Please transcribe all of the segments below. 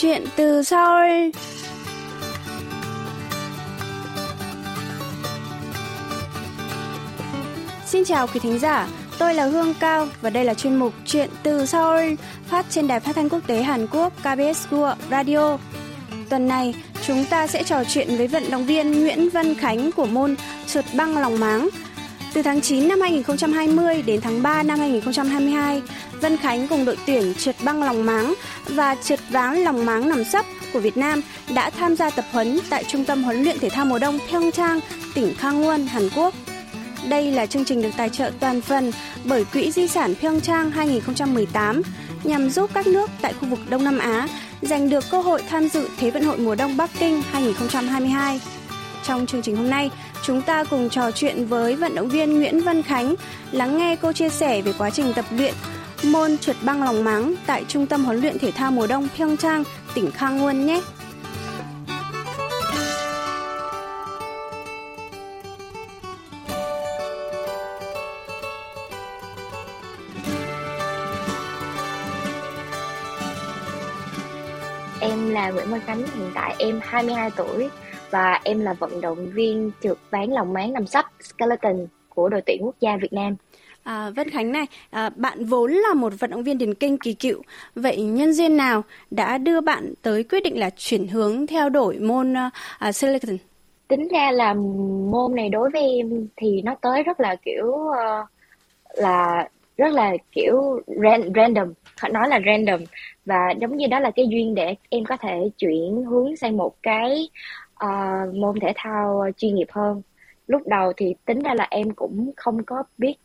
Chuyện từ Seoul Xin chào quý thính giả, tôi là Hương Cao và đây là chuyên mục Chuyện từ Seoul phát trên đài phát thanh quốc tế Hàn Quốc KBS World Radio. Tuần này, chúng ta sẽ trò chuyện với vận động viên Nguyễn Văn Khánh của môn trượt băng lòng máng. Từ tháng 9 năm 2020 đến tháng 3 năm 2022, Vân Khánh cùng đội tuyển trượt băng lòng máng và trượt ván lòng máng nằm sấp của Việt Nam đã tham gia tập huấn tại Trung tâm huấn luyện thể thao mùa đông Pyeongchang, tỉnh Kangwon, Hàn Quốc. Đây là chương trình được tài trợ toàn phần bởi Quỹ Di sản Pyeongchang 2018 nhằm giúp các nước tại khu vực Đông Nam Á giành được cơ hội tham dự Thế vận hội mùa đông Bắc Kinh 2022. Trong chương trình hôm nay, chúng ta cùng trò chuyện với vận động viên Nguyễn Văn Khánh, lắng nghe cô chia sẻ về quá trình tập luyện môn trượt băng lòng máng tại Trung tâm huấn luyện thể thao mùa đông Pyeongchang, tỉnh Kangwon nhé. Em là Nguyễn Văn Khánh, hiện tại em 22 tuổi và em là vận động viên trượt ván lòng máng nằm sấp skeleton của đội tuyển quốc gia Việt Nam. À, Vân Khánh này, à, bạn vốn là một vận động viên điền kinh kỳ cựu. Vậy nhân duyên nào đã đưa bạn tới quyết định là chuyển hướng theo đuổi môn uh, skeleton? Tính ra là môn này đối với em thì nó tới rất là kiểu uh, là rất là kiểu ran, random, nói là random và giống như đó là cái duyên để em có thể chuyển hướng sang một cái uh, môn thể thao chuyên nghiệp hơn. Lúc đầu thì tính ra là em cũng không có biết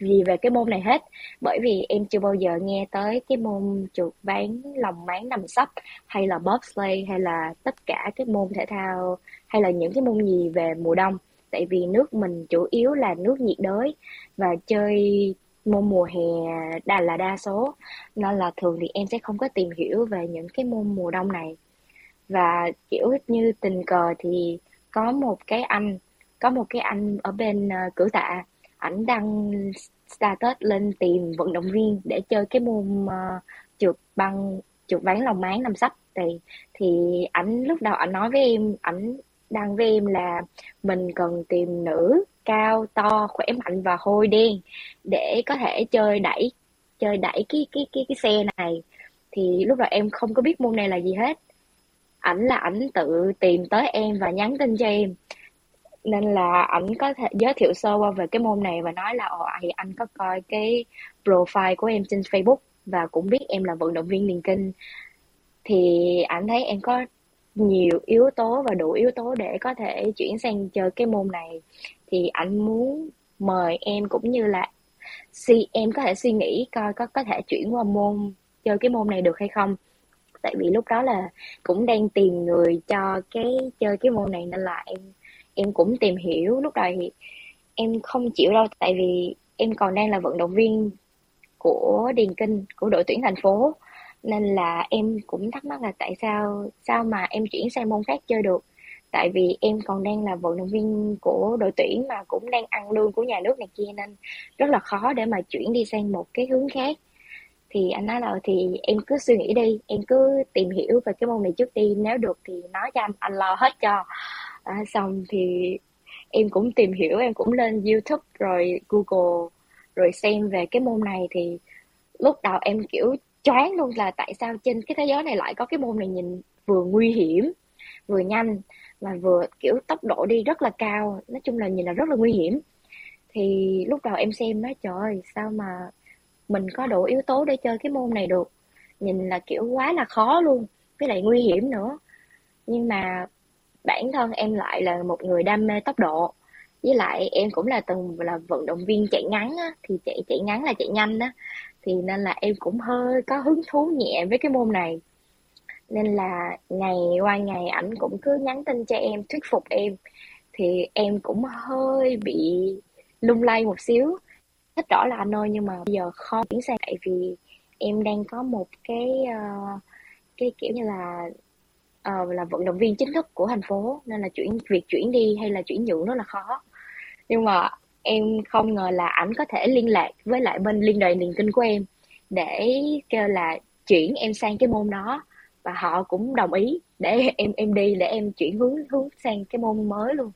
gì về cái môn này hết bởi vì em chưa bao giờ nghe tới cái môn trượt ván lòng máng nằm sấp hay là bobsleigh hay là tất cả cái môn thể thao hay là những cái môn gì về mùa đông. Tại vì nước mình chủ yếu là nước nhiệt đới và chơi môn mùa hè đa là đa số. Nên là thường thì em sẽ không có tìm hiểu về những cái môn mùa đông này và kiểu như tình cờ thì có một cái anh có một cái anh ở bên ờ, uh, cử tạ. Ảnh đăng status lên tìm vận động viên để chơi cái môn uh, trượt băng trượt ván lòng máng nằm sấp. Thì thì ảnh lúc đầu ảnh nói với em ảnh đăng với em là mình cần tìm nữ cao to khỏe mạnh và hôi đen để có thể chơi đẩy chơi đẩy cái cái cái cái xe này. Thì lúc đó em không có biết môn này là gì hết ảnh là ảnh tự tìm tới em và nhắn tin cho em. Nên là ảnh có thể giới thiệu sơ qua về cái môn này và nói là, ồ, thì anh có coi cái profile của em trên Facebook và cũng biết em là vận động viên điền kinh. Thì ảnh thấy em có nhiều yếu tố và đủ yếu tố để có thể chuyển sang chơi cái môn này. Thì ảnh muốn mời em cũng như là si, em có thể suy nghĩ coi có có thể chuyển qua môn, chơi cái môn này được hay không tại vì lúc đó là cũng đang tìm người cho cái chơi cái môn này nên là em em cũng tìm hiểu. Lúc đầu thì em không chịu đâu, tại vì em còn đang là vận động viên của điền kinh, của đội tuyển thành phố. Nên là em cũng thắc mắc là tại sao sao mà em chuyển sang môn khác chơi được? Tại vì em còn đang là vận động viên của đội tuyển mà cũng đang ăn lương của nhà nước này kia, nên rất là khó để mà chuyển đi sang một cái hướng khác thì anh nói là thì em cứ suy nghĩ đi em cứ tìm hiểu về cái môn này trước đi nếu được thì nói cho anh anh lo hết cho. À, xong thì em cũng tìm hiểu em cũng lên youtube rồi google rồi xem về cái môn này thì lúc đầu em kiểu choáng luôn là tại sao trên cái thế giới này lại có cái môn này nhìn vừa nguy hiểm vừa nhanh và vừa kiểu tốc độ đi rất là cao nói chung là nhìn là rất là nguy hiểm. Thì lúc đầu em xem nói trời sao mà mình có đủ yếu tố để chơi cái môn này được. Nhìn là kiểu quá là khó luôn với lại nguy hiểm nữa. Nhưng mà bản thân em lại là một người đam mê tốc độ. Với lại em cũng là từng là vận động viên chạy ngắn á, thì chạy chạy ngắn là chạy nhanh á. Thì nên là em cũng hơi có hứng thú nhẹ với cái môn này. Nên là ngày qua ngày ảnh cũng cứ nhắn tin cho em thuyết phục em. Thì em cũng hơi bị lung lay một xíu thích rõ là anh ơi nhưng mà bây giờ không chuyển sang tại vì em đang có một cái uh, cái kiểu như là uh, là vận động viên chính thức của thành phố nên là chuyển việc chuyển đi hay là chuyển nhượng rất là khó. Nhưng mà em không ngờ là ảnh có thể liên lạc với lại bên liên đoàn điền kinh của em để kêu là chuyển em sang cái môn đó. Và họ cũng đồng ý để em em đi để em chuyển hướng hướng sang cái môn mới luôn.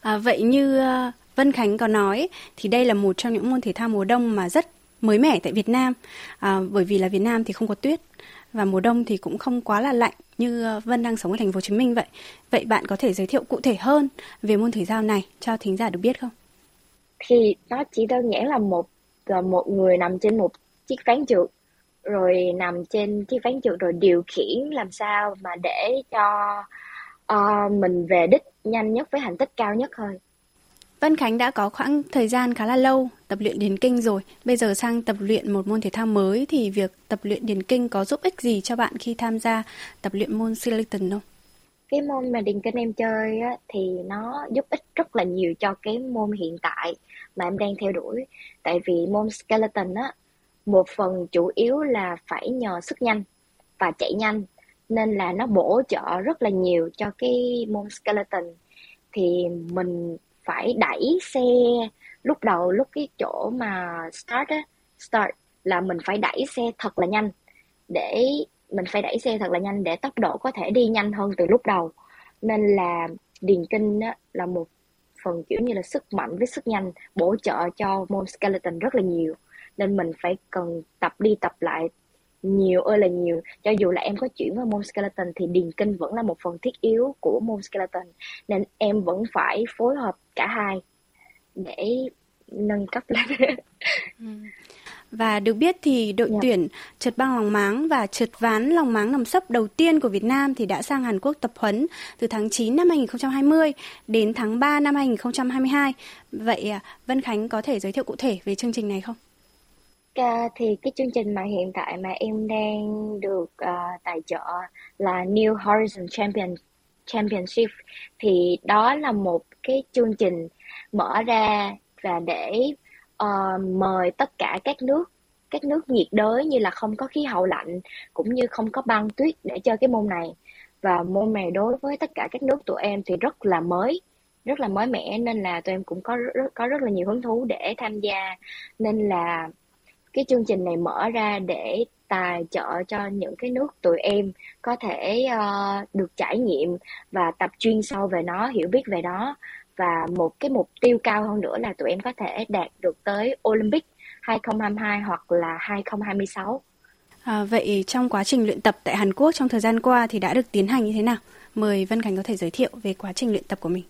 À, vậy như uh, Vân Khánh có nói thì đây là một trong những môn thể thao mùa đông mà rất mới mẻ tại Việt Nam à, bởi vì là Việt Nam thì không có tuyết và mùa đông thì cũng không quá là lạnh như ờ, Vân đang sống ở thành phố Hồ Chí Minh vậy. Vậy bạn có thể giới thiệu cụ thể hơn về môn thể thao này cho thính giả được biết không? Thì nó chỉ đơn giản là một là một người nằm trên một chiếc ván trượt rồi nằm trên chiếc ván trượt rồi điều khiển làm sao mà để cho uh, mình về đích nhanh nhất với thành tích cao nhất thôi. Vân Khánh đã có khoảng thời gian khá là lâu tập luyện điền kinh rồi. Bây giờ sang tập luyện một môn thể thao mới thì việc tập luyện điền kinh có giúp ích gì cho bạn khi tham gia tập luyện môn skeleton không? Cái môn mà điền kinh em chơi á, thì nó giúp ích rất là nhiều cho cái môn hiện tại mà em đang theo đuổi. Tại vì môn skeleton á, một phần chủ yếu là phải nhờ sức nhanh và chạy nhanh nên là nó bổ trợ rất là nhiều cho cái môn skeleton thì mình phải đẩy xe. Lúc đầu lúc cái chỗ mà start á start là mình phải đẩy xe thật là nhanh. Để mình phải đẩy xe thật là nhanh để tốc độ có thể đi nhanh hơn từ lúc đầu. Nên là điền kinh á, là một phần kiểu như là sức mạnh với sức nhanh bổ trợ cho môn skeleton rất là nhiều. Nên mình phải cần tập đi tập lại nhiều ơi là nhiều cho dù là em có chuyển qua môn skeleton thì điền kinh vẫn là một phần thiết yếu của môn skeleton nên em vẫn phải phối hợp cả hai để nâng cấp lên ừ. Và được biết thì đội yeah. Dạ. tuyển trượt băng lòng máng và trượt ván lòng máng nằm sấp đầu tiên của Việt Nam thì đã sang Hàn Quốc tập huấn từ tháng 9 năm 2020 đến tháng 3 năm 2022. Vậy à, Vân Khánh có thể giới thiệu cụ thể về chương trình này không? Ca thì cái chương trình mà hiện tại mà em đang được uh, tài trợ là New Horizon Champion Championship thì đó là một cái chương trình mở ra và để uh, mời tất cả các nước các nước nhiệt đới như là không có khí hậu lạnh cũng như không có băng tuyết để chơi cái môn này. Và môn này đối với tất cả các nước tụi em thì rất là mới rất là mới mẻ nên là tụi em cũng có rất, có rất là nhiều hứng thú để tham gia. Nên là cái chương trình này mở ra để tài trợ cho những cái nước tụi em có thể uh, được trải nghiệm và tập chuyên sâu về nó hiểu biết về nó và một cái mục tiêu cao hơn nữa là tụi em có thể đạt được tới Olympic 2022 hoặc là 2026. À, vậy trong quá trình luyện tập tại Hàn Quốc trong thời gian qua thì đã được tiến hành như thế nào? Mời Vân Khánh có thể giới thiệu về quá trình luyện tập của mình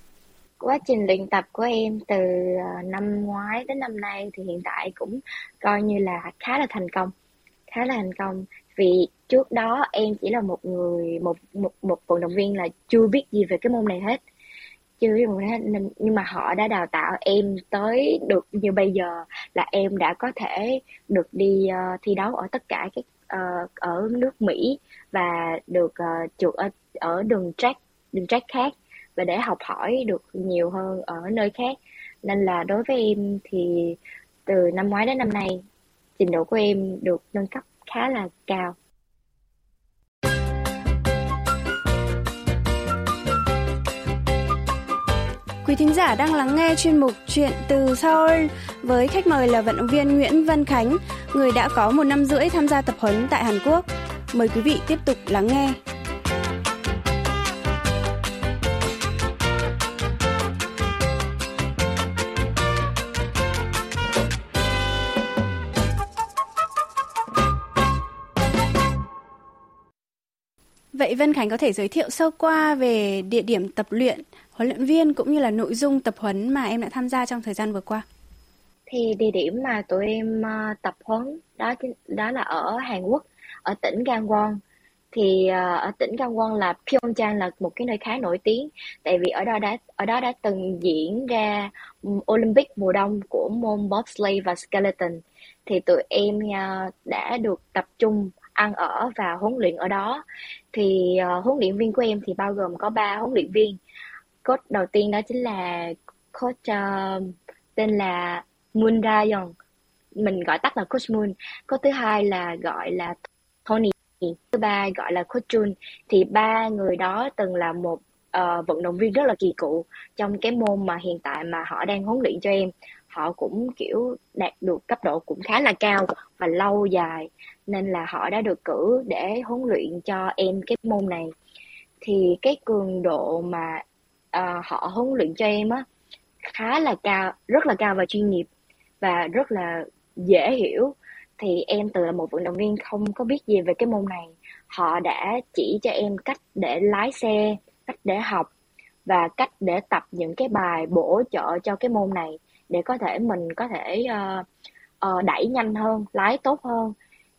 quá trình luyện tập của em từ ờ, năm ngoái đến năm nay thì hiện tại cũng coi như là khá là thành công khá là thành công. Vì trước đó em chỉ là một người một một một vận động viên là chưa biết gì về cái môn này hết chưa biết môn này hết. Nên, nhưng mà họ đã đào tạo em tới được như bây giờ là em đã có thể được đi uh, thi đấu ở tất cả các uh, ở nước Mỹ và được uh, trượt ở ở đường track đường track khác và để học hỏi được nhiều hơn ở nơi khác nên là đối với em thì từ năm ngoái đến năm nay trình độ của em được nâng cấp khá là cao Quý thính giả đang lắng nghe chuyên mục Chuyện từ Seoul với khách mời là vận động viên Nguyễn Văn Khánh, người đã có một năm rưỡi tham gia tập huấn tại Hàn Quốc. Mời quý vị tiếp tục lắng nghe. Vậy Vân Khánh có thể giới thiệu sơ qua về địa điểm tập luyện, huấn luyện viên cũng như là nội dung tập huấn mà em đã tham gia trong thời gian vừa qua? Thì địa điểm mà tụi em ờ, tập huấn đó đó là ở Hàn Quốc, ở tỉnh Gangwon. Thì ờ, ở tỉnh Gangwon là Pyeongchang là một cái nơi khá nổi tiếng, tại vì ở đó đã ở đó đã từng diễn ra Olympic mùa đông của môn bobsleigh và skeleton. Thì tụi em ờ, đã được tập trung ăn ở và huấn luyện ở đó. Thì uh, huấn luyện viên của em thì bao gồm có ba huấn luyện viên. Coach đầu tiên đó chính là coach uh, tên là Moon Da Young mình gọi tắt là coach Moon. Coach thứ hai là gọi là Tony. Thứ ba gọi là coach Jun. Thì ba người đó từng là một uh, vận động viên rất là kỳ cựu trong cái môn mà hiện tại mà họ đang huấn luyện cho em họ cũng kiểu đạt được cấp độ cũng khá là cao và lâu dài. Nên là họ đã được cử để huấn luyện cho em cái môn này. Thì cái cường độ mà uh, họ huấn luyện cho em á khá là cao rất là cao và chuyên nghiệp và rất là dễ hiểu. Thì em từ là một vận động viên không có biết gì về cái môn này. Họ đã chỉ cho em cách để lái xe cách để học và cách để tập những cái bài bổ trợ cho cái môn này để có thể mình có thể uh, uh, đẩy nhanh hơn lái tốt hơn.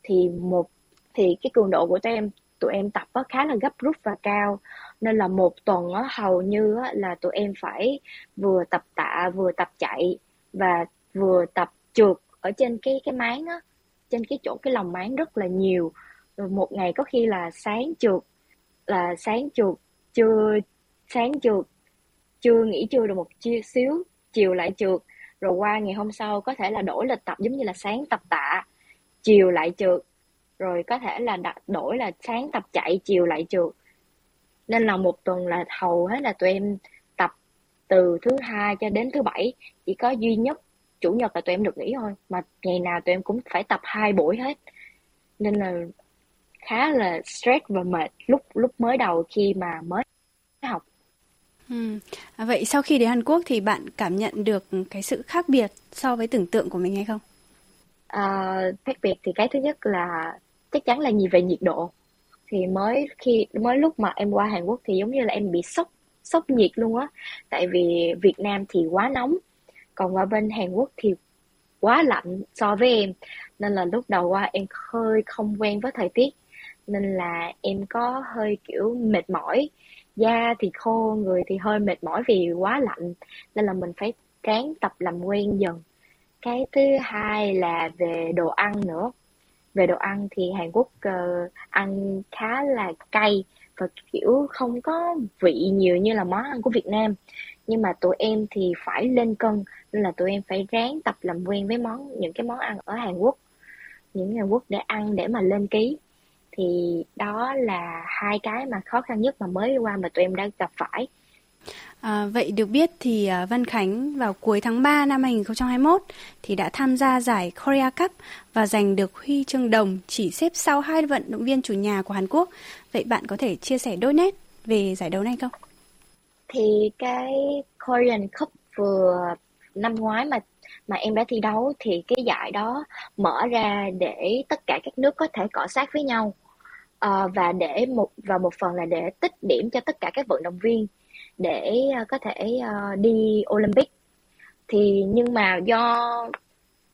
Thì một thì cái cường độ của tụi em tụi em tập á, khá là gấp rút và cao. Nên là một tuần á, hầu như á, là tụi em phải vừa tập tạ vừa tập chạy và vừa tập trượt ở trên cái cái máng á trên cái chỗ cái lòng máng rất là nhiều. Rồi một ngày có khi là sáng trượt là sáng trượt chưa sáng trượt chưa nghỉ trưa được một chia xíu chiều lại trượt rồi qua ngày hôm sau có thể là đổi lịch tập, giống như là sáng tập tạ, chiều lại trượt. Rồi có thể là đặt, đổi là sáng tập chạy, chiều lại trượt. Nên là một tuần là hầu hết là tụi em tập từ thứ hai cho đến thứ bảy. Chỉ có duy nhất, chủ nhật là tụi em được nghỉ thôi. Mà ngày nào tụi em cũng phải tập hai buổi hết. Nên là khá là stress và mệt lúc lúc mới đầu khi mà mới học. Ừ. À, vậy sau khi đến Hàn Quốc thì bạn cảm nhận được cái sự khác biệt so với tưởng tượng của mình hay không? À, khác biệt thì cái thứ nhất là chắc chắn là nhìn về nhiệt độ. Thì mới khi mới lúc mà em qua Hàn Quốc thì giống như là em bị sốc sốc nhiệt luôn á. Tại vì Việt Nam thì quá nóng còn qua bên Hàn Quốc thì quá lạnh so với em. Nên là lúc đầu qua em hơi không quen với thời tiết. Nên là em có hơi kiểu mệt mỏi da thì khô người thì hơi mệt mỏi vì quá lạnh nên là mình phải ráng tập làm quen dần. Cái thứ hai là về đồ ăn nữa. Về đồ ăn thì Hàn Quốc uh, ăn khá là cay và kiểu không có vị nhiều như là món ăn của Việt Nam. Nhưng mà tụi em thì phải lên cân nên là tụi em phải ráng tập làm quen với món những cái món ăn ở Hàn Quốc. Những Hàn Quốc để ăn để mà lên ký thì đó là hai cái mà khó khăn nhất mà mới qua mà tụi em đã gặp phải À, vậy được biết thì uh, Văn Khánh vào cuối tháng 3 năm 2021 thì đã tham gia giải Korea Cup và giành được huy chương đồng chỉ xếp sau hai vận động viên chủ nhà của Hàn Quốc. Vậy bạn có thể chia sẻ đôi nét về giải đấu này không? Thì cái Korean Cup vừa năm ngoái mà mà em đã thi đấu thì cái giải đó mở ra để tất cả các nước có thể cọ sát với nhau uh, và để một và một phần là để tích điểm cho tất cả các vận động viên để uh, có thể uh, đi Olympic thì nhưng mà do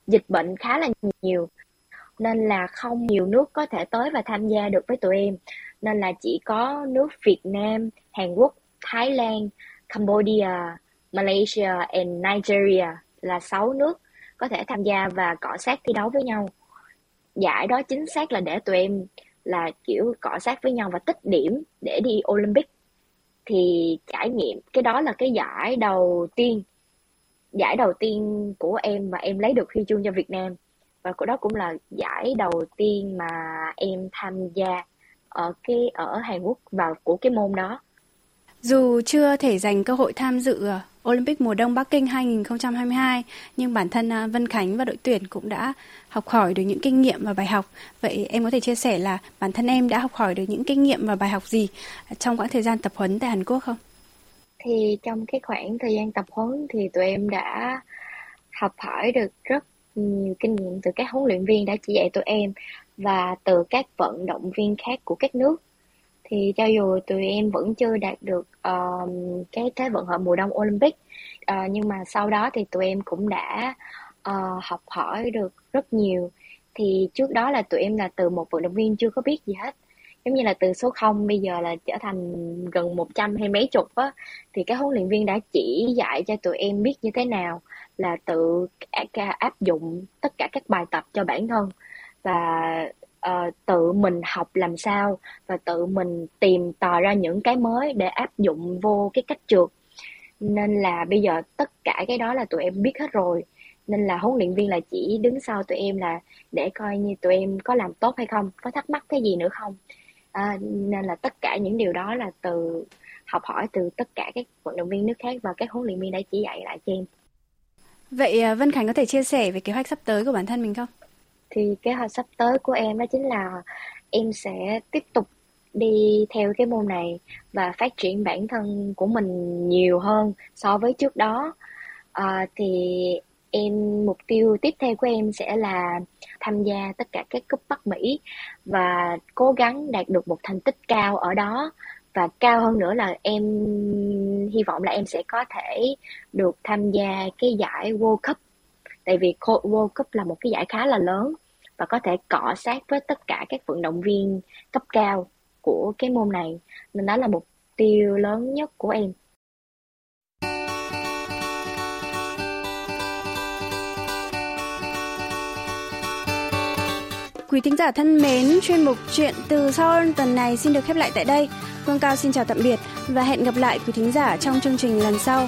dịch bệnh khá là nhiều nên là không nhiều nước có thể tới và tham gia được với tụi em nên là chỉ có nước Việt Nam, Hàn Quốc, Thái Lan, Cambodia, Malaysia and Nigeria là 6 nước có thể tham gia và cọ sát thi đấu với nhau. Giải đó chính xác là để tụi em là kiểu cọ sát với nhau và tích điểm để đi Olympic thì trải nghiệm, cái đó là cái giải đầu tiên, giải đầu tiên của em mà em lấy được huy chương cho Việt Nam và của đó cũng là giải đầu tiên mà em tham gia ở cái, ở Hàn Quốc vào của cái môn đó. Dù chưa thể giành cơ hội tham dự ờ, Olympic mùa đông Bắc Kinh 2022, nhưng bản thân ờ, Vân Khánh và đội tuyển cũng đã học hỏi được những kinh nghiệm và bài học. Vậy em có thể chia sẻ là bản thân em đã học hỏi được những kinh nghiệm và bài học gì ờ, trong quãng thời gian tập huấn tại Hàn Quốc không? Thì trong cái khoảng thời gian tập huấn thì tụi em đã học hỏi được rất nhiều kinh nghiệm từ các huấn luyện viên đã chỉ dạy tụi em và từ các vận động viên khác của các nước thì cho dù tụi em vẫn chưa đạt được uh, cái thế vận hội mùa đông Olympic uh, nhưng mà sau đó thì tụi em cũng đã uh, học hỏi được rất nhiều. Thì trước đó là tụi em là từ một vận động viên chưa có biết gì hết. Giống như là từ số 0 bây giờ là trở thành gần 100 hay mấy chục á. Thì các huấn luyện viên đã chỉ dạy cho tụi em biết như thế nào là tự áp dụng tất cả các bài tập cho bản thân. Và uh, tự mình học làm sao và tự mình tìm tòi ra những cái mới để áp dụng vô cái cách trượt. Nên là bây giờ tất cả cái đó là tụi em biết hết rồi. Nên là huấn luyện viên là chỉ đứng sau tụi em là để coi như tụi em có làm tốt hay không có thắc mắc cái gì nữa không. À, nên là tất cả những điều đó là từ học hỏi từ tất cả các vận động viên nước khác và các huấn luyện viên đã chỉ dạy lại cho em. Vậy à, Vân Khánh có thể chia sẻ về kế hoạch sắp tới của bản thân mình không? Thì kế hoạch sắp tới của em đó chính là em sẽ tiếp tục đi theo cái môn này và phát triển bản thân của mình nhiều hơn so với trước đó. À, thì em mục tiêu tiếp theo của em sẽ là tham gia tất cả các cúp Bắc Mỹ và cố gắng đạt được một thành tích cao ở đó. Và cao hơn nữa là em hy vọng là em sẽ có thể được tham gia cái giải World Cup. Tại vì World Cup là một cái giải khá là lớn và có thể cọ sát với tất cả các vận động viên cấp cao của cái môn này nên đó là mục tiêu lớn nhất của em Quý thính giả thân mến, chuyên mục Chuyện từ Seoul tuần này xin được khép lại tại đây. Phương Cao xin chào tạm biệt và hẹn gặp lại quý thính giả trong chương trình lần sau.